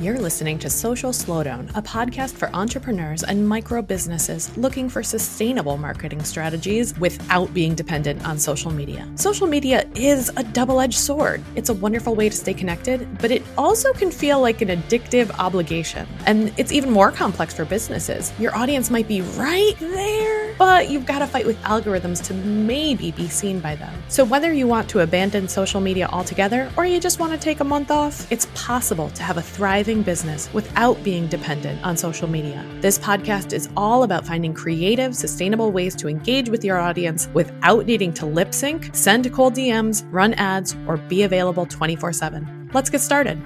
You're listening to Social Slowdown, a podcast for entrepreneurs and micro businesses looking for sustainable marketing strategies without being dependent on social media. Social media is a double edged sword. It's a wonderful way to stay connected, but it also can feel like an addictive obligation. And it's even more complex for businesses. Your audience might be right there, but you've got to fight with algorithms to maybe be seen by them. So, whether you want to abandon social media altogether or you just want to take a month off, it's possible to have a thriving business without being dependent on social media. This podcast is all about finding creative, sustainable ways to engage with your audience without needing to lip sync, send cold DMs, run ads, or be available 24 7. Let's get started.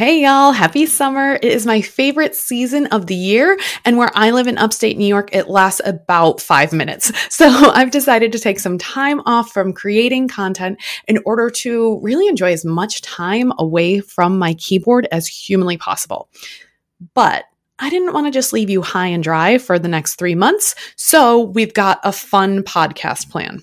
Hey y'all, happy summer. It is my favorite season of the year. And where I live in upstate New York, it lasts about five minutes. So I've decided to take some time off from creating content in order to really enjoy as much time away from my keyboard as humanly possible. But I didn't want to just leave you high and dry for the next three months. So we've got a fun podcast plan.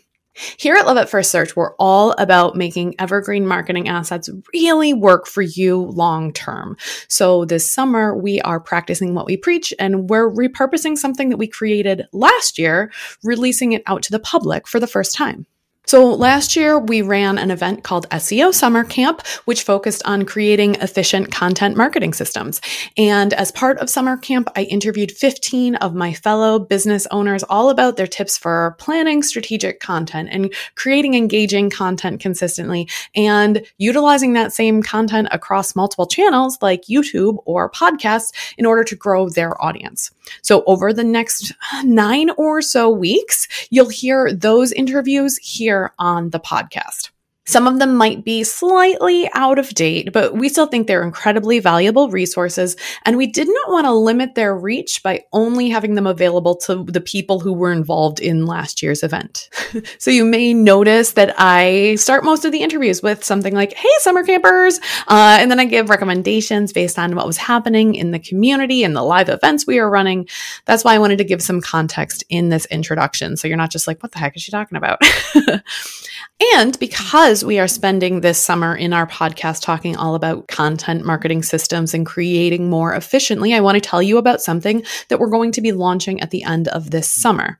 Here at Love at First Search, we're all about making evergreen marketing assets really work for you long term. So this summer, we are practicing what we preach and we're repurposing something that we created last year, releasing it out to the public for the first time. So last year we ran an event called SEO Summer Camp, which focused on creating efficient content marketing systems. And as part of summer camp, I interviewed 15 of my fellow business owners all about their tips for planning strategic content and creating engaging content consistently and utilizing that same content across multiple channels like YouTube or podcasts in order to grow their audience. So over the next nine or so weeks, you'll hear those interviews here on the podcast. Some of them might be slightly out of date, but we still think they're incredibly valuable resources. And we did not want to limit their reach by only having them available to the people who were involved in last year's event. so you may notice that I start most of the interviews with something like, Hey, summer campers. Uh, and then I give recommendations based on what was happening in the community and the live events we are running. That's why I wanted to give some context in this introduction. So you're not just like, what the heck is she talking about? and because we are spending this summer in our podcast talking all about content marketing systems and creating more efficiently, I want to tell you about something that we're going to be launching at the end of this summer.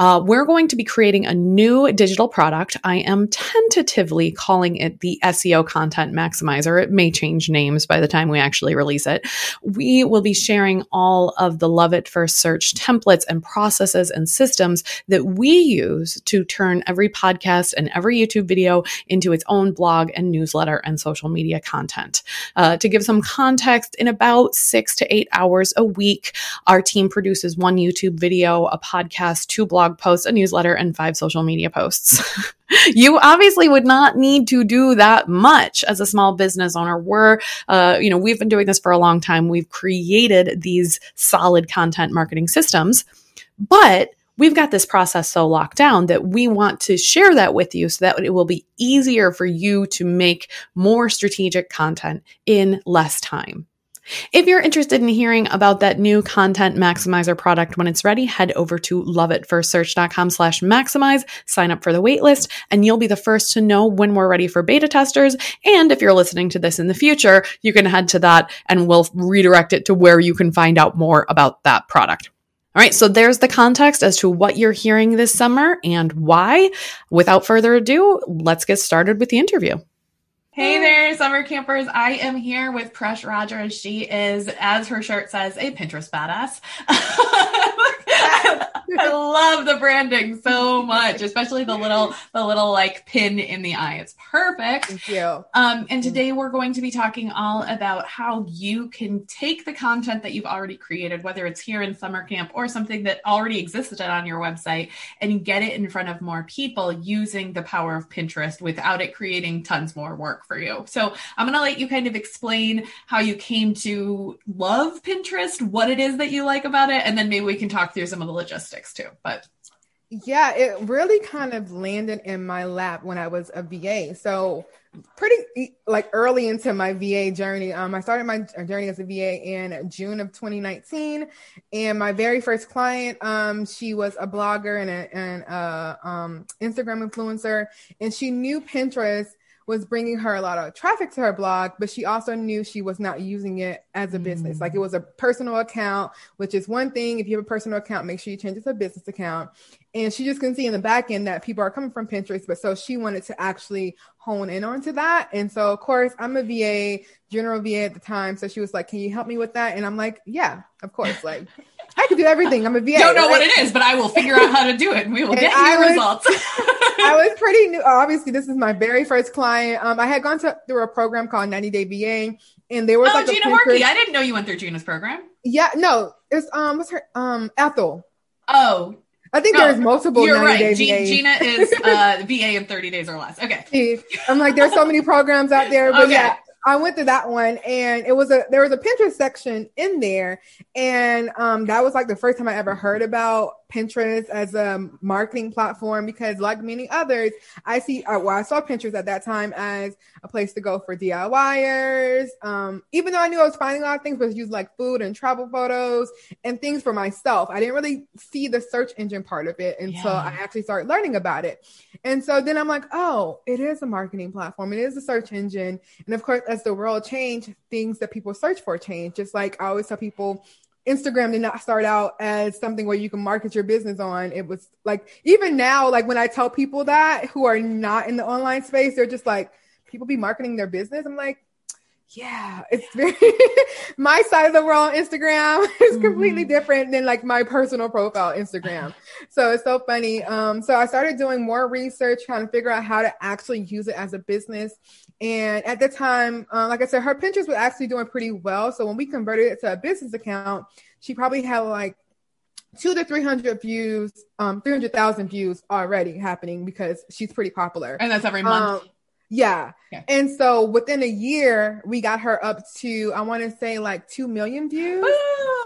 Uh, we're going to be creating a new digital product. I am tentatively calling it the SEO Content Maximizer. It may change names by the time we actually release it. We will be sharing all of the Love at First Search templates and processes and systems that we use to turn every podcast and every YouTube video into its own blog and newsletter and social media content. Uh, to give some context, in about six to eight hours a week, our team produces one YouTube video, a podcast, two blog blog posts, a newsletter, and five social media posts. you obviously would not need to do that much as a small business owner. We're, uh, you know, we've been doing this for a long time. We've created these solid content marketing systems, but we've got this process so locked down that we want to share that with you so that it will be easier for you to make more strategic content in less time. If you're interested in hearing about that new content maximizer product when it's ready, head over to loveatfirstsearch.com slash maximize, sign up for the waitlist, and you'll be the first to know when we're ready for beta testers. And if you're listening to this in the future, you can head to that and we'll redirect it to where you can find out more about that product. All right, so there's the context as to what you're hearing this summer and why. Without further ado, let's get started with the interview. Hey there, summer campers. I am here with Presh Rodgers. She is, as her shirt says, a Pinterest badass. I love the branding so much, especially the little the little like pin in the eye. It's perfect. Thank you. Um, and today we're going to be talking all about how you can take the content that you've already created, whether it's here in summer camp or something that already existed on your website, and get it in front of more people using the power of Pinterest without it creating tons more work for you. So I'm gonna let you kind of explain how you came to love Pinterest, what it is that you like about it, and then maybe we can talk through some of the logistics too. But Yeah, it really kind of landed in my lap when I was a VA. So pretty like early into my VA journey. Um, I started my journey as a VA in June of 2019, and my very first client, um, she was a blogger and a, and a um, Instagram influencer, and she knew Pinterest was bringing her a lot of traffic to her blog, but she also knew she was not using it as a business. Mm. Like it was a personal account, which is one thing. If you have a personal account, make sure you change it to a business account. And she just couldn't see in the back end that people are coming from Pinterest, but so she wanted to actually hone in onto that. And so, of course, I'm a VA, general VA at the time. So she was like, Can you help me with that? And I'm like, Yeah, of course. Like, I can do everything. I'm a VA. Don't know right? what it is, but I will figure out how to do it and we will and get you was, results. I was pretty new. Obviously, this is my very first client. Um, I had gone to, through a program called 90 Day VA, and they were oh, like Gina Horkey. I didn't know you went through Gina's program. Yeah, no, it's um, what's her um Ethel. Oh, I think no, there's multiple. You're right. G- Gina is uh, VA in 30 days or less. Okay. I'm like, there's so many programs out there, but okay. yeah, I went through that one and it was a there was a Pinterest section in there and um that was like the first time I ever heard about Pinterest as a marketing platform because, like many others, I see, uh, well, I saw Pinterest at that time as a place to go for DIYers. Um, even though I knew I was finding a lot of things, but used like food and travel photos and things for myself. I didn't really see the search engine part of it until yeah. I actually started learning about it. And so then I'm like, oh, it is a marketing platform. It is a search engine. And of course, as the world changed, things that people search for change. Just like I always tell people, Instagram did not start out as something where you can market your business on. It was like, even now, like when I tell people that who are not in the online space, they're just like, people be marketing their business. I'm like, yeah, it's very my side of the world Instagram is completely mm-hmm. different than like my personal profile Instagram. so it's so funny. Um, so I started doing more research, trying to figure out how to actually use it as a business. And at the time, uh, like I said, her Pinterest was actually doing pretty well. So when we converted it to a business account, she probably had like two to 300 views, um, 300,000 views already happening because she's pretty popular. And that's every month. Um, yeah. yeah. And so within a year, we got her up to, I want to say like 2 million views.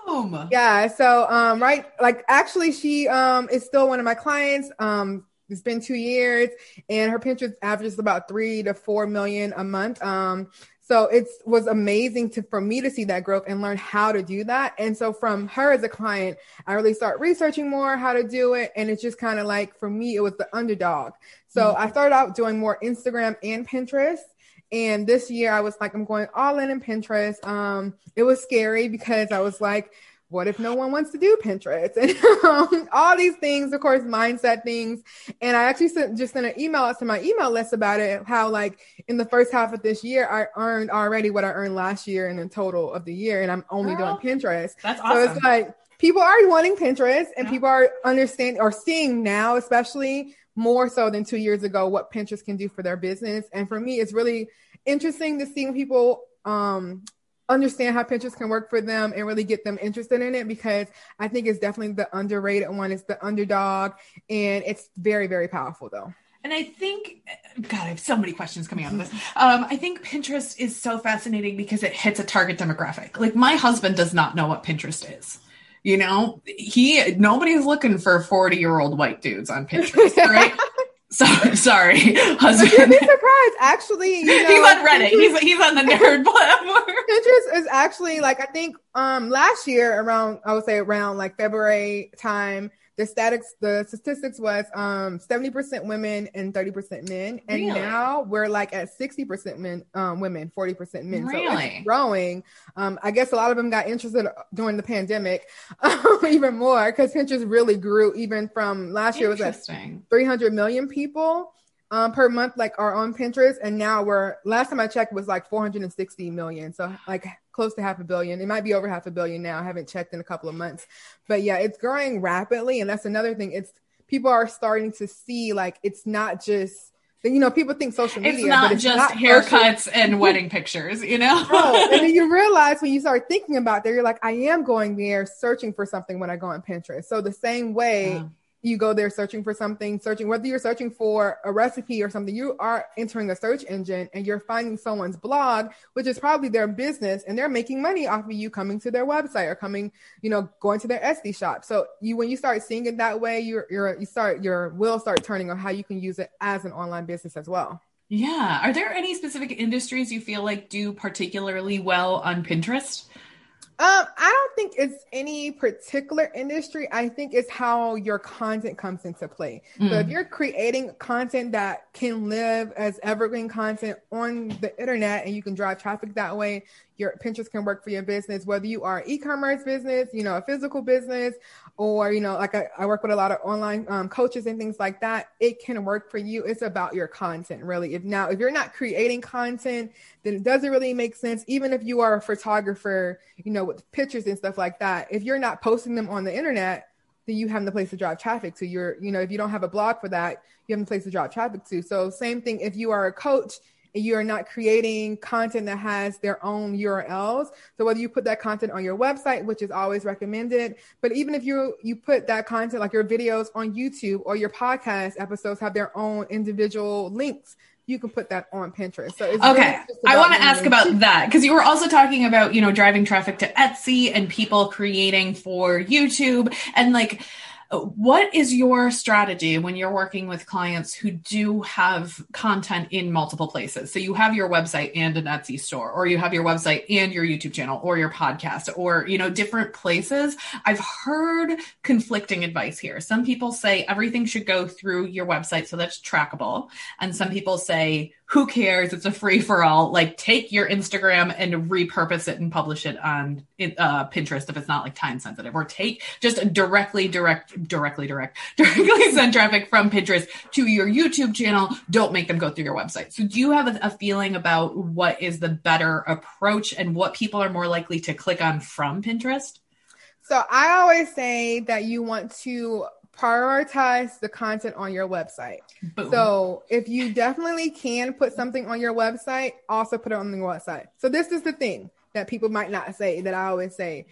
Boom. Yeah. So, um, right. Like actually she, um, is still one of my clients. Um, it's been two years and her Pinterest averages about three to four million a month. Um, so it was amazing to for me to see that growth and learn how to do that. And so from her as a client, I really start researching more how to do it. And it's just kind of like for me, it was the underdog. So mm-hmm. I started out doing more Instagram and Pinterest. And this year I was like, I'm going all in in Pinterest. Um, it was scary because I was like, what if no one wants to do Pinterest? And um, all these things, of course, mindset things. And I actually sent, just sent an email out to my email list about it, how like in the first half of this year, I earned already what I earned last year in the total of the year. And I'm only Girl, doing Pinterest. That's awesome. So it's like people are wanting Pinterest and yeah. people are understanding or seeing now, especially more so than two years ago, what Pinterest can do for their business. And for me, it's really interesting to see people um understand how Pinterest can work for them and really get them interested in it because I think it's definitely the underrated one. It's the underdog and it's very, very powerful though. And I think, God, I have so many questions coming out of this. Um, I think Pinterest is so fascinating because it hits a target demographic. Like my husband does not know what Pinterest is. You know, he nobody's looking for 40 year old white dudes on Pinterest, right? So, sorry, husband. You'd be surprised. Actually, you know, he's on Reddit. He's he's on the nerd platform. Pinterest is actually like I think um last year around I would say around like February time the statics the statistics was um 70% women and 30% men. And really? now we're like at 60% men um women 40% men. Really? so it's growing. Um i guess a lot of them got interested during the pandemic even more because pinterest really grew even from last year. Was at 300 million people um, per month like are on Pinterest, and now we're last time I checked was like 460 million, so like close to half a billion. It might be over half a billion now. I haven't checked in a couple of months, but yeah, it's growing rapidly, and that's another thing. It's people are starting to see like it's not just you know, people think social media, it's not it's just not haircuts and wedding pictures, you know? oh, and then you realize when you start thinking about that, you're like, I am going there searching for something when I go on Pinterest. So the same way, yeah you go there searching for something, searching whether you're searching for a recipe or something, you are entering a search engine and you're finding someone's blog, which is probably their business, and they're making money off of you coming to their website or coming, you know, going to their Etsy shop. So you when you start seeing it that way, you're you're you start your will start turning on how you can use it as an online business as well. Yeah. Are there any specific industries you feel like do particularly well on Pinterest? Um, I don't think it's any particular industry. I think it's how your content comes into play. Mm. So if mm. you're creating content that can live as evergreen content on the internet and you can drive traffic that way, your Pinterest can work for your business, whether you are e-commerce business, you know, a physical business, or you know like I, I work with a lot of online um, coaches and things like that it can work for you. It's about your content really. If now if you're not creating content then it doesn't really make sense. Even if you are a photographer you know with pictures and stuff like that if you're not posting them on the internet then you have the place to drive traffic to. Your you know if you don't have a blog for that you have the place to drive traffic to. So same thing if you are a coach you are not creating content that has their own URLs. So whether you put that content on your website, which is always recommended, but even if you you put that content like your videos on YouTube or your podcast episodes have their own individual links, you can put that on Pinterest. So it's okay, really I want to ask about that because you were also talking about you know driving traffic to Etsy and people creating for YouTube and like what is your strategy when you're working with clients who do have content in multiple places? So you have your website and an Etsy store, or you have your website and your YouTube channel, or your podcast, or you know different places. I've heard conflicting advice here. Some people say everything should go through your website so that's trackable, and some people say who cares? It's a free for all. Like take your Instagram and repurpose it and publish it on uh, Pinterest if it's not like time sensitive, or take just directly direct, directly direct, directly send traffic from Pinterest to your YouTube channel. Don't make them go through your website. So do you have a, a feeling about what is the better approach and what people are more likely to click on from Pinterest? So I always say that you want to prioritize the content on your website. Boom. So if you definitely can put something on your website, also put it on the website. So this is the thing that people might not say that I always say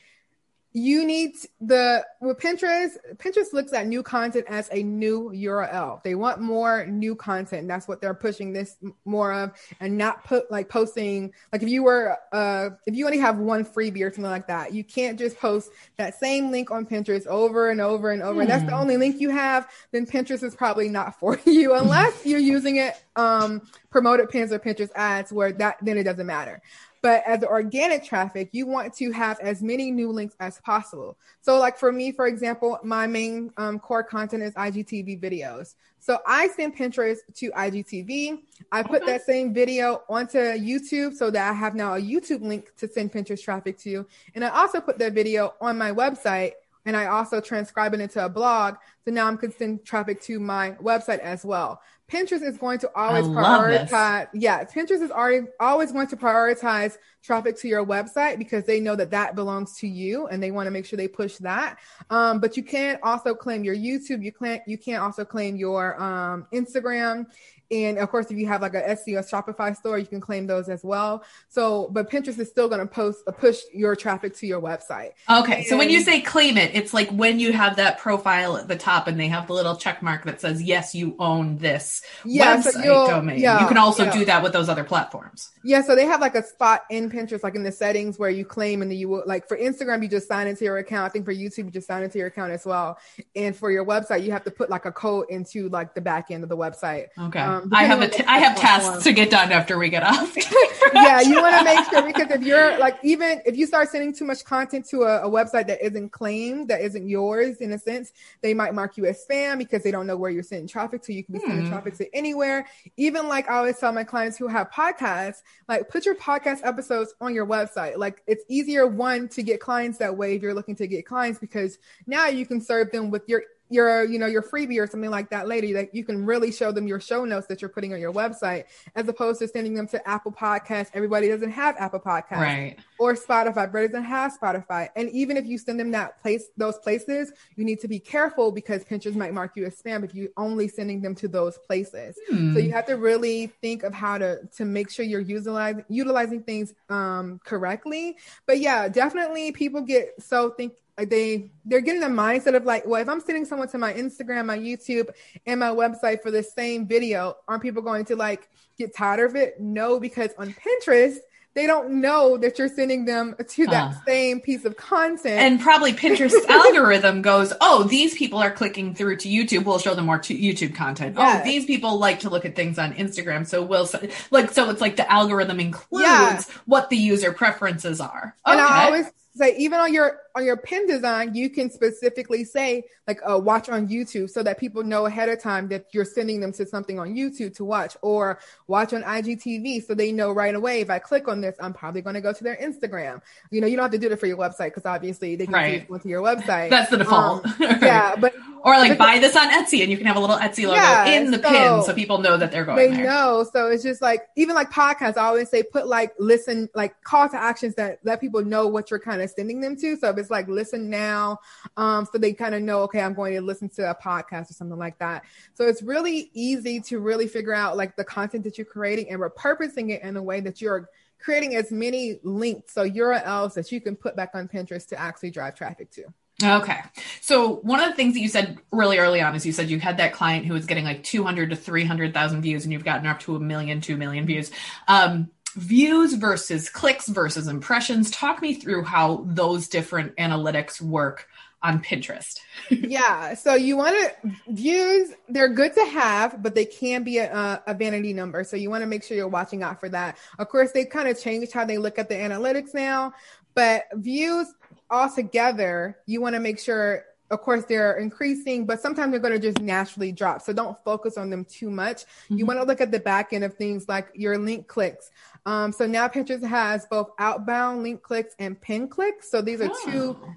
you need the with Pinterest, Pinterest looks at new content as a new URL. They want more new content. That's what they're pushing this more of and not put like posting like if you were uh if you only have one freebie or something like that, you can't just post that same link on Pinterest over and over and over. Mm. And that's the hmm. only link you have, then Pinterest is probably not for you unless you're using it um promoted pins or Pinterest ads where that then it doesn't matter. But as the organic traffic, you want to have as many new links as possible. So, like for me, for example, my main um, core content is IGTV videos. So I send Pinterest to IGTV. I put that same video onto YouTube so that I have now a YouTube link to send Pinterest traffic to. And I also put that video on my website and I also transcribe it into a blog. So now I'm going to send traffic to my website as well. Pinterest is going to always prioritize. Yeah, Pinterest is already always going to prioritize traffic to your website because they know that that belongs to you and they want to make sure they push that. Um, but you can't also claim your YouTube. You can't. You can't also claim your um, Instagram and of course, if you have like a Etsy or Shopify store, you can claim those as well. So, but Pinterest is still going to post uh, push your traffic to your website. Okay. And, so when you say claim it, it's like when you have that profile at the top and they have the little check mark that says, yes, you own this yeah, website so domain. Yeah, you can also yeah. do that with those other platforms. Yeah. So they have like a spot in Pinterest, like in the settings where you claim and then you will like for Instagram, you just sign into your account. I think for YouTube, you just sign into your account as well. And for your website, you have to put like a code into like the back end of the website. Okay. Um, I have a t- I have tasks to get done after we get off. yeah, you want to make sure because if you're like even if you start sending too much content to a, a, website that isn't claimed, that isn't yours in a sense, they might mark you as spam because they don't know where you're sending traffic to. You can be hmm. sending traffic to anywhere. Even like I always tell my clients who have podcasts, like put your podcast episodes on your website. Like it's easier one to get clients that way if you're looking to get clients because now you can serve them with your your you know your freebie or something like that later that you can really show them your show notes that you're putting on your website as opposed to sending them to apple podcast everybody doesn't have apple podcast right. or spotify. Everybody doesn't have spotify. And even if you send them that place those places you need to be careful because pinterest might mark you as spam if you're only sending them to those places. Hmm. so you have to really think of how to to make sure you're utilizing utilizing things um correctly. But yeah definitely people get so think they they're getting the mindset of like, well, if I'm sending someone to my Instagram, my YouTube, and my website for the same video, aren't people going to like get tired of it? No, because on Pinterest, they don't know that you're sending them to that uh, same piece of content. And probably Pinterest algorithm goes, oh, these people are clicking through to YouTube. We'll show them more YouTube content. Yes. Oh, these people like to look at things on Instagram. So we'll like, so it's like the algorithm includes yeah. what the user preferences are. Okay. And I always say even on your on your pin design you can specifically say like uh, watch on youtube so that people know ahead of time that you're sending them to something on youtube to watch or watch on igtv so they know right away if i click on this i'm probably going to go to their instagram. You know you don't have to do it for your website because obviously they can right. go to your website. That's the default. Um, yeah but or like buy this on etsy and you can have a little etsy logo yeah, in the so pin so people know that they're going they there. know. So it's just like even like podcasts i always say put like listen like call to actions that let people know what you're kind of sending them to. So if it's like listen now um, so they kind of know okay i'm going to listen to a podcast or something like that. So it's really easy to really figure out like the content that you're creating and repurposing it in a way that you're creating as many links so urls that you can put back on pinterest to actually drive traffic to Okay. So one of the things that you said really early on is you said you had that client who was getting like 200 to 300,000 views and you've gotten up to a million, 2 million views. Um, views versus clicks versus impressions. Talk me through how those different analytics work on Pinterest. yeah. So you want to views, they're good to have, but they can be a, a vanity number. So you want to make sure you're watching out for that. Of course, they kind of changed how they look at the analytics now, but views altogether, you want to make sure of course they're increasing but sometimes they're going to just naturally drop so don't focus on them too much mm-hmm. you want to look at the back end of things like your link clicks um, so now Pinterest has both outbound link clicks and pin clicks. So these are oh. two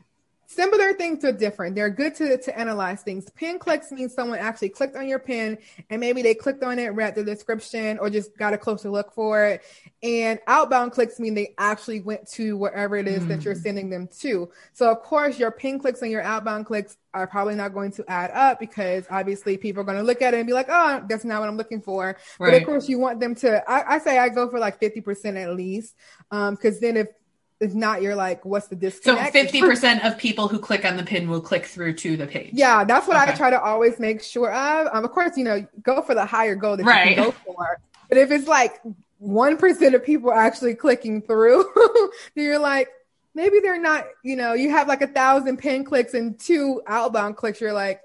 similar things are different. They're good to, to analyze things. Pin clicks means someone actually clicked on your pin and maybe they clicked on it, read the description, or just got a closer look for it. And outbound clicks mean they actually went to wherever it is mm. that you're hmm. sending them to. So of course your pin clicks and your outbound clicks are probably not going to add up because obviously people are going to look at it and be like, oh, that's not what I'm looking for. Right. But of course you want them to, I, I say I go for like 50% at least. Um, cause then if if not, you're like, what's the disconnect? So 50% of people who click on the pin will click through to the page. Yeah, that's what okay. I try to always make sure of. Um, of course, you know, go for the higher goal that right. you can go for. But if it's like 1% of people actually clicking through, you're like, maybe they're not, you know, you have like a thousand pin clicks and two outbound clicks. You're like,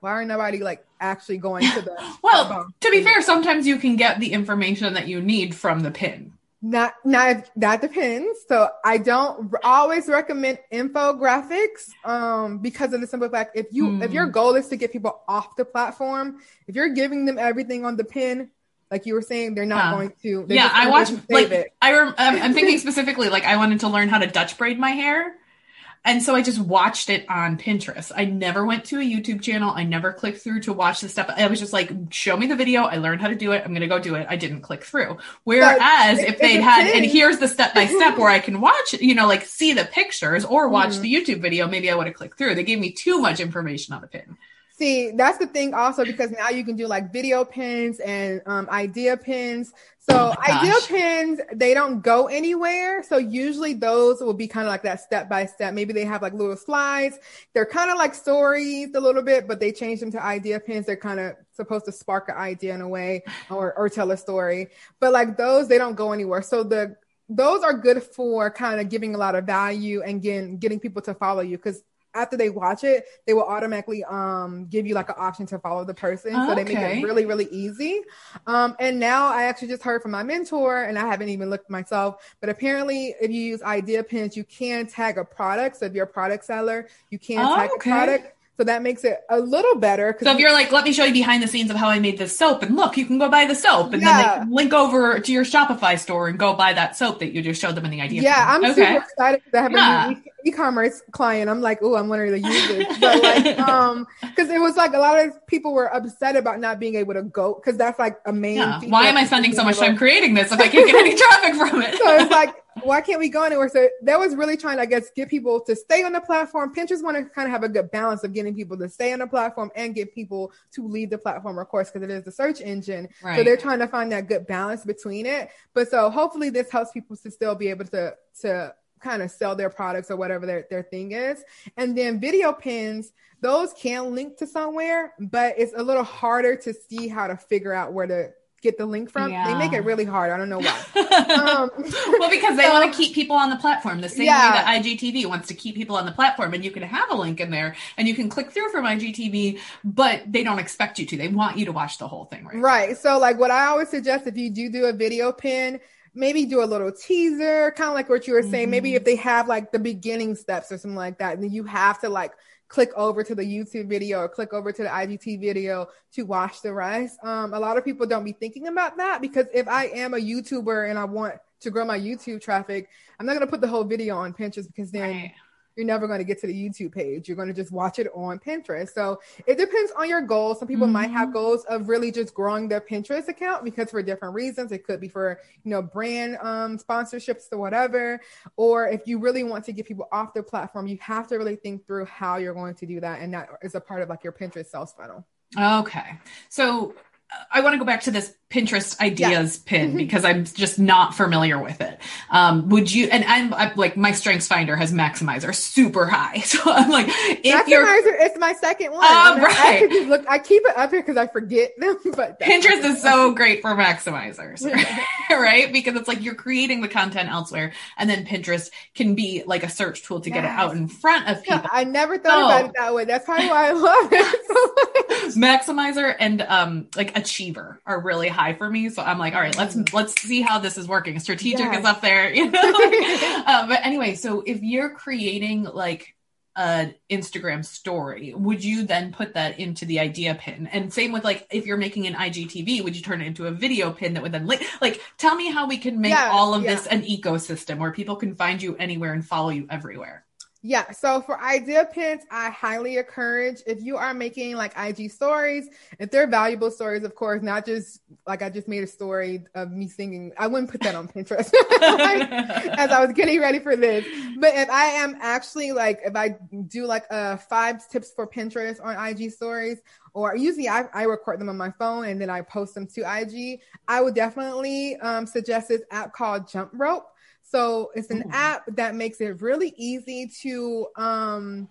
why are nobody like actually going to the well to be fair sometimes you can get the information that you need from the pin not not that depends. So I don't always recommend infographics um because of the simple fact if you mm. if your hmm. goal is to get people off the platform, if you're giving them everything on the pin, like you were saying, they're not going to. Yeah, I watch like it. I rem- I'm thinking specifically like I wanted to learn how to Dutch braid my hair. And so I just watched it on Pinterest. I never went to a YouTube channel. I never clicked through to watch the stuff. I was just like, show me the video. I learned how to do it. I'm going to go do it. I didn't click through. Whereas if they'd had, and here's the step by step where I can watch, you know, like see the pictures or watch mm-hmm. the YouTube video, maybe I would have clicked through. They gave me too much information on the pin. See, that's the thing also because now you can do like video pins and um, idea pins. So oh idea pins, they don't go anywhere. So usually those will be kind of like that step by step. Maybe they have like little slides. They're kind of like stories a little bit, but they change them to idea pins. They're kind of supposed to spark an idea in a way or, or tell a story. But like those, they don't go anywhere. So the those are good for kind of giving a lot of value and getting getting people to follow you because after they watch it, they will automatically um give you like an option to follow the person. So they make it really, really easy. Um, and now I actually just heard from my mentor, and I haven't even looked myself, but apparently if you use idea pins, you can tag a product. So if you're a product seller, you can oh, tag okay. a product so that makes it a little better. So if you're like, let me show you behind the scenes of how I made this soap, and look, you can go buy the soap, and yeah. then they link over to your Shopify store and go buy that soap that you just showed them in the idea. Yeah, I'm okay. super excited because I have yeah. a new e-commerce client. I'm like, oh, I'm wondering to use this, but like, um, because it was like a lot of people were upset about not being able to go because that's like a main. Yeah. Why am I spending so much time creating this if I can't get any traffic from it? so it's like why can't we go anywhere? So that was really trying to, I guess, get people to stay on the platform. Pinterest want to kind of have a good balance of getting people to stay on the platform and get people to leave the platform, of course, because it is the search engine. Right. So they're trying to find that good balance between it. But so hopefully this helps people to still be able to to kind of sell their products or whatever their, their thing is. And then video pins, those can link to somewhere, but it's a little harder to see how to figure out where to get the link from. Yeah. They make it really hard. I don't know why. um, well, because they so, want to keep people on the platform the same yeah. way that IGTV wants to keep people on the platform. And you can have a link in there and you can click through from IGTV, but they don't expect you to. They want you to watch the whole thing, right? Right. So, like, what I always suggest if you do do a video pin, maybe do a little teaser, kind of like what you were saying. Mm-hmm. Maybe if they have like the beginning steps or something like that, then you have to like click over to the YouTube video or click over to the IGT video to watch the rest. Um, a lot of people don't be thinking about that because if I am a YouTuber and I want to grow my YouTube traffic, I'm not going to put the whole video on Pinterest because then right you're never going to get to the YouTube page. You're going to just watch it on Pinterest. So it depends on your goals. Some people mm-hmm. might have mm-hmm. goals of really just growing their Pinterest account because for different reasons, it could be for, you know, brand um, sponsorships or whatever. Or if you really want to get people off the platform, you have to really think through how you're going to do that. And that is a part of like your Pinterest sales funnel. Okay. So I want to go back to this Pinterest ideas yeah. pin because I'm just not familiar with it. Um, would you? And I'm, I'm, like my Strengths Finder has Maximizer super high, so I'm like, if Maximizer, it's my second one. Um, right. I, look, I keep it up here because I forget them. But Pinterest is so great for maximizers, right? Because it's like you're creating the content elsewhere, and then Pinterest can be like a search tool to yes. get it out in front of people. Yeah, I never thought about it that way. That's probably why I love it. Maximizer and um, like Achiever are really high for me. So I'm like, all right, let's let's see how this is working. Strategic yes. is up there, you know. uh, but anyway, so if you're creating like an Instagram story, would you then put that into the idea pin? And same with like if you're making an IGTV, would you turn it into a video pin that would then like like tell me how we can make yeah, all of yeah. this an ecosystem where people can find you anywhere and follow you everywhere. Yeah, so for idea pins, I highly encourage if you are making like IG stories, if they're valuable stories, of course, not just like I just made a story of me singing. I wouldn't put that on Pinterest as I was getting ready for this. But if I am actually like, if I do like uh five tips for Pinterest on IG stories, or usually I, I record them on my phone and then I post them to IG, I would definitely um, suggest this app called Jump Rope. So it's an Ooh. app that makes it really easy to um,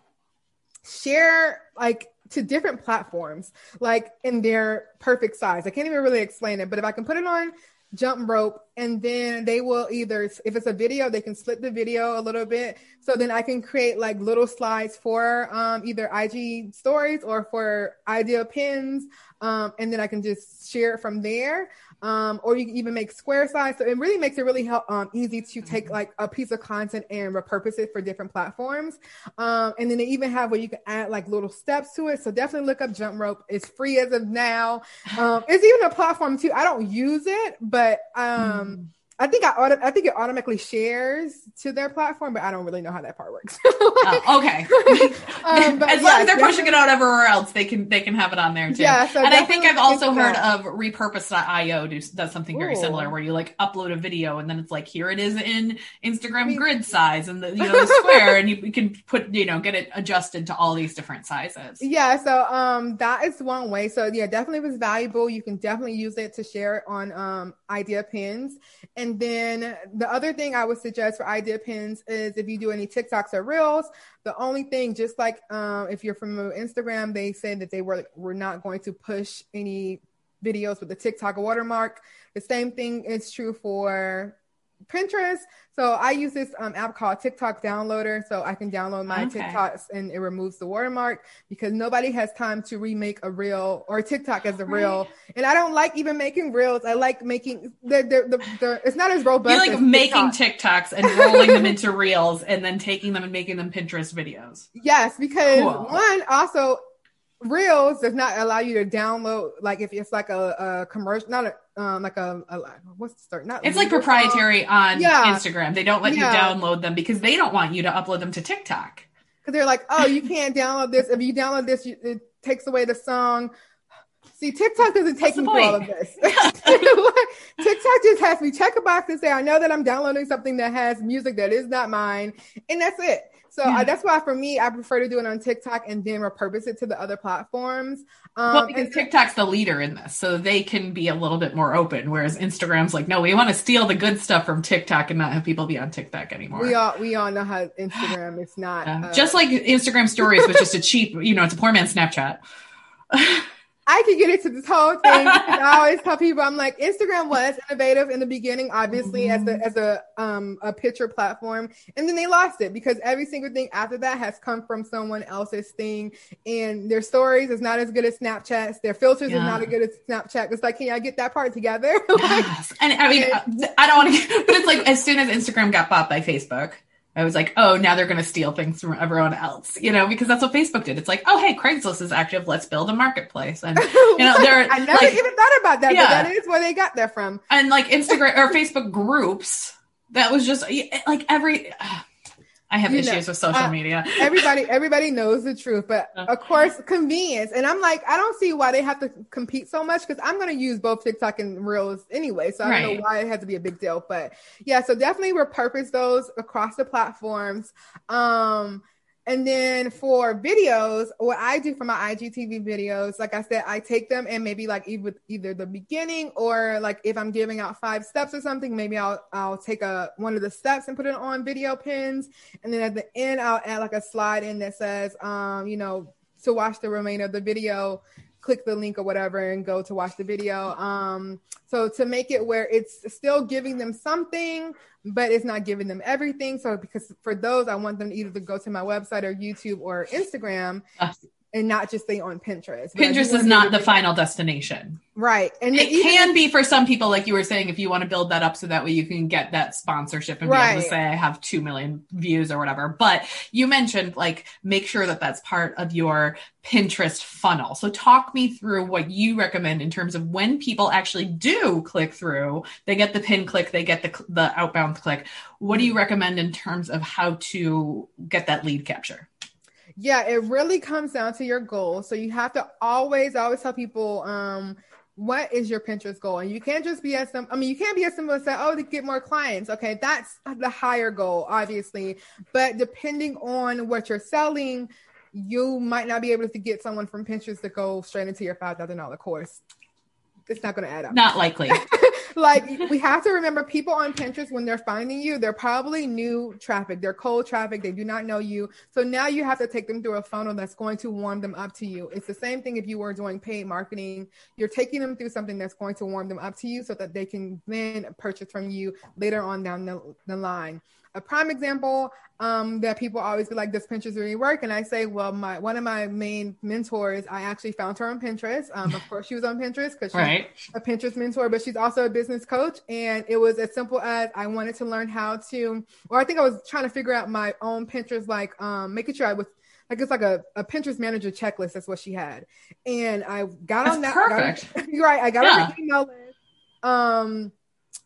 share like to different platforms, like in their perfect size. I can't even really explain it, but if I can put it on jump rope and then they will either if it's a video they can split the video a little bit so then i can create like little slides for um, either ig stories or for idea pins um, and then i can just share it from there um, or you can even make square size. So it really makes it really help, um, easy to take mm-hmm. like a piece of content and repurpose it for different platforms. Um, and then they even have where you can add like little steps to it. So definitely look up Jump Rope. It's free as of now. Um, it's even a platform too. I don't use it, but um, mm I think I auto- I think it automatically shares to their platform, but I don't really know how that part works. oh, okay. um, as long as they're pushing it out everywhere else, they can they can have it on there too. Yeah, so and I think I've also heard of repurpose.io does, does something very Ooh. similar where you like upload a video and then it's like here it is in Instagram grid size and the you know the square and you can put you know get it adjusted to all these different sizes. Yeah, so um that is one way. So yeah, definitely was valuable. You can definitely use it to share it on um idea pins and and then the other thing I would suggest for idea pins is if you do any TikToks or Reels, the only thing, just like um, if you're from Instagram, they said that they were were not going to push any videos with the TikTok watermark. The same thing is true for Pinterest. So I use this um, app called TikTok Downloader, so I can download my okay. TikToks and it removes the watermark because nobody has time to remake a reel or TikTok as a reel. And I don't like even making reels. I like making the the, the, the it's not as robust. You like making TikToks and rolling them into reels and then taking them and making them Pinterest videos. Yes, because cool. one also Reels does not allow you to download like if it's like a, a commercial, not a um like a, a what's the start? Not it's like proprietary on yeah. Instagram. They don't let yeah. you download them because they don't want you to upload them to TikTok. Because they're like, oh, you can't download this. If you download this, you, it takes away the song. See, TikTok doesn't take me through all of this. TikTok just has me check a box and say, I know that I'm downloading something that has music that is not mine, and that's it. So yeah. I, that's why for me, I prefer to do it on TikTok and then repurpose it to the other platforms. Um, well, because TikTok's the leader in this, so they can be a little bit more open. Whereas Instagram's like, no, we want to steal the good stuff from TikTok and not have people be on TikTok anymore. We all we all know how Instagram is not yeah. uh, just like Instagram stories was just a cheap, you know, it's a poor man's Snapchat. I could get into this whole thing. I always tell people, I'm like, Instagram was innovative in the beginning, obviously mm-hmm. as a as a um a picture platform, and then they lost it because every single thing after that has come from someone else's thing, and their stories is not as good as Snapchat's. Their filters yeah. is not as good as Snapchat. It's like, can I get that part together? like, yes. And I mean, and, I don't want to, but it's like as soon as Instagram got bought by Facebook I was like, oh, now they're going to steal things from everyone else, you know, because that's what Facebook did. It's like, oh, hey, Craigslist is active. Let's build a marketplace. And, you know, they're. I never like, even thought about that, yeah. but that is where they got there from. And like Instagram or Facebook groups, that was just like every. I have you issues know, with social uh, media. everybody, everybody knows the truth, but of course, convenience. And I'm like, I don't see why they have to compete so much because I'm going to use both TikTok and Reels anyway. So I right. don't know why it has to be a big deal. But yeah, so definitely repurpose those across the platforms. Um, and then for videos, what I do for my IGTV videos, like I said, I take them and maybe like either the beginning or like if I'm giving out five steps or something, maybe I'll I'll take a one of the steps and put it on video pins, and then at the end I'll add like a slide in that says, um, you know, to watch the remainder of the video, click the link or whatever and go to watch the video. Um, so to make it where it's still giving them something, but it's not giving them everything. So because for those, I want them either to go to my website or YouTube or Instagram. And not just stay on Pinterest. Pinterest is not the final destination. Right. And it even, can be for some people, like you were saying, if you want to build that up so that way you can get that sponsorship and right. be able to say, I have 2 million views or whatever. But you mentioned like make sure that that's part of your Pinterest funnel. So talk me through what you recommend in terms of when people actually do click through, they get the pin click, they get the, the outbound click. What do you recommend in terms of how to get that lead capture? Yeah, it really comes down to your goal. So you have to always, always tell people, um, what is your Pinterest goal? And you can't just be as some, I mean, you can't be as simple as say, oh, to get more clients. Okay, that's the higher goal, obviously. But depending on what you're selling, you might not be able to get someone from Pinterest to go straight into your $5,000 course. It's not going to add up. Not likely. like we have to remember people on Pinterest when they're finding you, they're probably new traffic, they're cold traffic, they do not know you. So now you have to take them through a funnel that's going to warm them up to you. It's the same thing if you were doing paid marketing. You're taking them through something that's going to warm them up to you so that they can then purchase from you later on down the, the line a prime example um, that people always be like, "Does Pinterest really work?" And I say, "Well, my one of my main mentors, I actually found her on Pinterest. Um, of course, she was on Pinterest because she's right. a Pinterest mentor, but she's also a business coach. And it was as simple as I wanted to learn how to, or I think I was trying to figure out my own Pinterest, like um, making sure I was like it's like a, a Pinterest manager checklist. That's what she had, and I got That's on that. Perfect. you're right. I got yeah. on her email list. Um,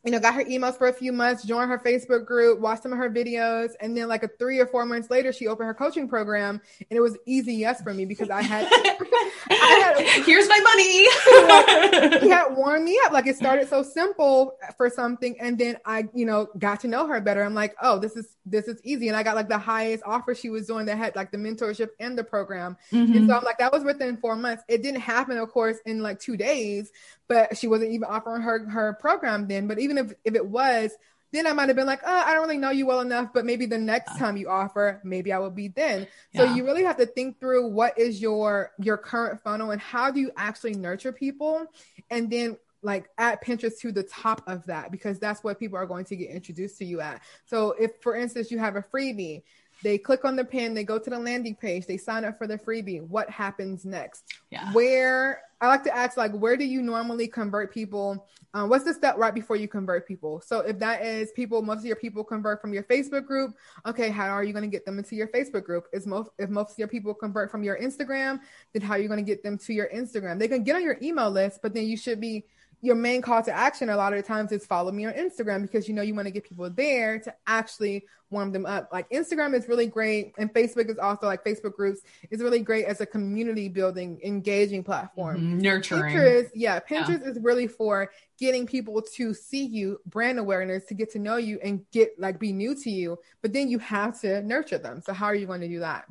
you know, got her emails for a few months, joined her Facebook group, watched some of her videos, and then like a three or four months later, she opened her coaching program, and it was easy yes for me because I had, I had here's my money. he had warmed me up. Like it started so simple for something, and then I, you know, got to know her better. I'm like, oh, this is this is easy, and I got like the highest offer she was doing that had like the mentorship and the program, mm-hmm. and so I'm like, that was within four months. It didn't happen, of course, in like two days, but she wasn't even offering her her program then. But even if if it was, then I might have been like, oh, I don't really know you well enough, but maybe the next time you offer, maybe I will be then. So you really have to think through what is your your current funnel and how do you actually nurture people, and then like add Pinterest to the top of that because that's what people are going to get introduced to you at. So if for instance you have a freebie, they click on the pin, they go to the landing page, they sign up for the freebie. What happens next? Yeah. Where I like to ask, like, where do you normally convert people? Um, what's the step right before you convert people? So if that is people, most of your people convert from your Facebook group. Okay, how are you going to get them into your Facebook group? Is most if most of your people convert from your Instagram, then how are you going to get them to your Instagram? They can get on your email list, but then you should be your main call to action a lot of the times is follow me on Instagram because you know you want to get people there to actually warm them up. Like Instagram is really great, and Facebook is also like Facebook groups is really great as a community building, engaging platform. Mm-hmm. Nurturing. Pinterest, yeah, Pinterest yeah. is really for getting people to see you, brand awareness, to get to know you and get like be new to you. But then you have to nurture them. So how are you going to do that?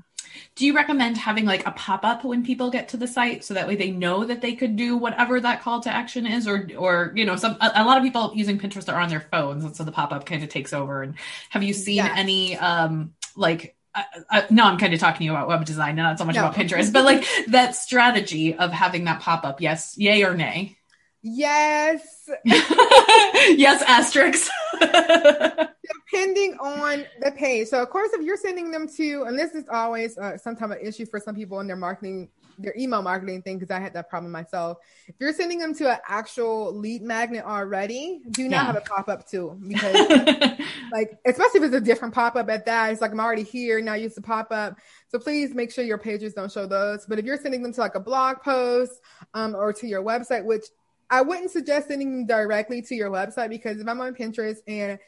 Do you recommend having like a pop up when people get to the site so that way they know that they could do whatever that call to action is, or or you know, some a, a lot of people using Pinterest are on their phones, and so the pop up kind of takes over. And have you seen yes. any um like uh, uh, no, I'm kind of talking about web design, not so much no. about Pinterest, but like that strategy of having that pop up. Yes, yay or nay? Yes. yes, asterisks. Depending on the page. So, of course, if you're sending them to, and this is always uh, sometimes an issue for some people in their marketing, their email marketing thing, because I had that problem myself. If you're sending them to an actual lead magnet already, do not yeah. have a pop up too, because like, especially if it's a different pop up at that, it's like I'm already here now. Use the pop up. So please make sure your pages don't show those. But if you're sending them to like a blog post um, or to your website, which I wouldn't suggest sending them directly to your website because if I'm on Pinterest and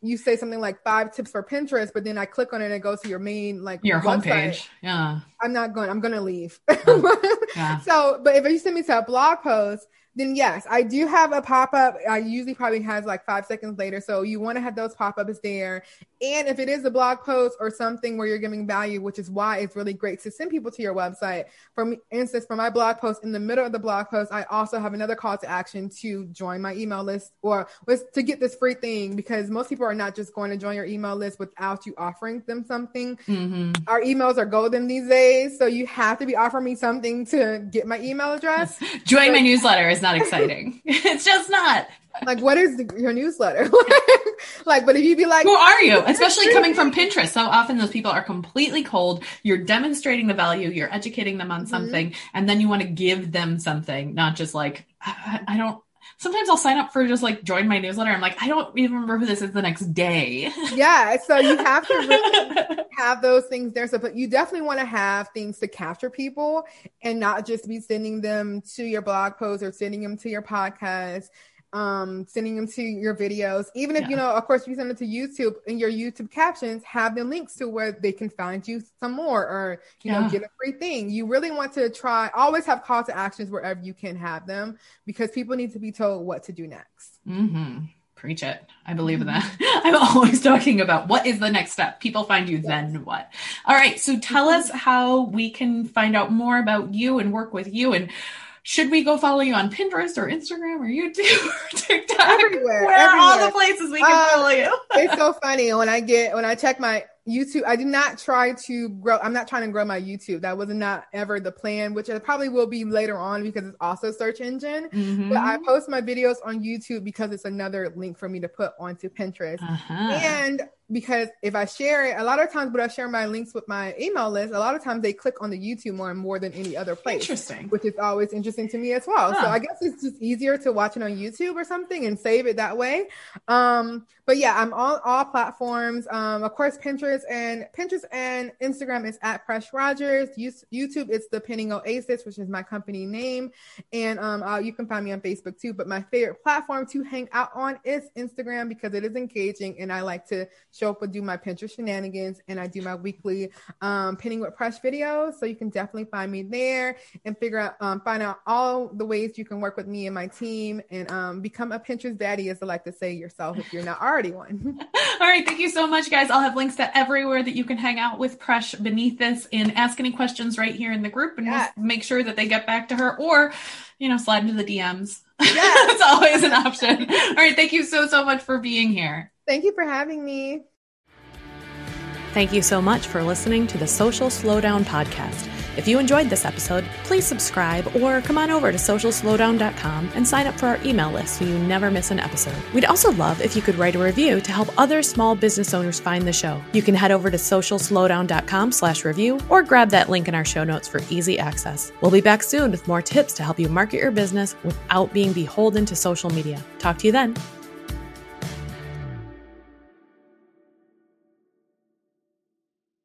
you say something like five tips for Pinterest, but then I click on it and it goes to your main like your website, homepage. Yeah. I'm not going, I'm gonna leave. Oh, yeah. so but if you send me to a blog post, then yes, I do have a pop up. I usually probably has like five seconds later. So you want to have those pop ups there. And if it is a blog post or something where you're giving value, which is why it's really great to send people to your website. For instance, for my blog post, in the middle of the blog post, I also have another call to action to join my email list or was to get this free thing because most people are not just going to join your email list without you offering them something. Mm-hmm. Our emails are golden these days. So you have to be offering me something to get my email address. join my newsletter not exciting. it's just not. Like, what is the, your newsletter? like, but if you be like, who are you? Especially coming from Pinterest. So often those people are completely cold. You're demonstrating the value, you're educating them on mm-hmm. something, mm-hmm. and then you want to give them something, not just like, I, I don't, sometimes I'll sign up for just like join my newsletter. I'm like, I don't even remember who this is the next day. Yeah. So you have to really have those things there. So, but you definitely want to have things to capture people and not just be sending them to your blog post or sending them to your podcast um, sending them to your videos. Even if, yeah. you know, of course, you send it to YouTube and your YouTube captions, have the links to where they can find you some more or, you yeah. know, get a free thing. You really want to try, always have call to actions wherever you can have them because people need to be told what to do next. Mm-hmm. Preach it. I believe in that. I'm always talking about what is the next step. People find you, yes. then what? All right. So tell us how we can find out more about you and work with you and should we go follow you on Pinterest or Instagram or YouTube or TikTok? Everywhere. Where everywhere. all the places we can uh, follow you? it's so funny when I get when I check my YouTube, I did not try to grow. I'm not trying to grow my YouTube. That was not ever the plan, which it probably will be later on because it's also search engine. Mm-hmm. But I post my videos on YouTube because it's another link for me to put onto Pinterest. Uh-huh. And because if I share it, a lot of times when I share my links with my email list, a lot of times they click on the YouTube more and more than any other place. Interesting. Which is always interesting to me as well. Huh. So I guess it's just easier to watch it on YouTube or something and save it that way. Um, but yeah, I'm on all platforms. Um, of course, Pinterest and Pinterest and Instagram is at Presh Rodgers. YouTube is the Pinning Oasis, which is my company name, and um, uh, you can find me on Facebook too. But my favorite platform to hang out on is Instagram because it is engaging, and I like to show up and do my Pinterest shenanigans, and I do my weekly um, pinning with Presh videos. So you can definitely find me there and figure out, um, find out all the ways you can work with me and my team, and um, become a Pinterest daddy, as I like to say yourself if you're not already one. All right. Thank you so much, guys. I'll have links to everywhere that you can hang out with Presh beneath this and ask any questions right here in the group and we'll make sure that they get back to her or, you know, slide into the DMs. It's always an option. All right. Thank you so, so much for being here. Thank you for having me. Thank you so much for listening to the Social Slowdown Podcast. If you enjoyed this episode, please subscribe or come on over to socialslowdown.com and sign up for our email list so you never miss an episode. We'd also love if you could write a review to help other small business owners find the show. You can head over to socialslowdown.com slash review or grab that link in our show notes for easy access. We'll be back soon with more tips to help you market your business without being beholden to social media. Talk to you then.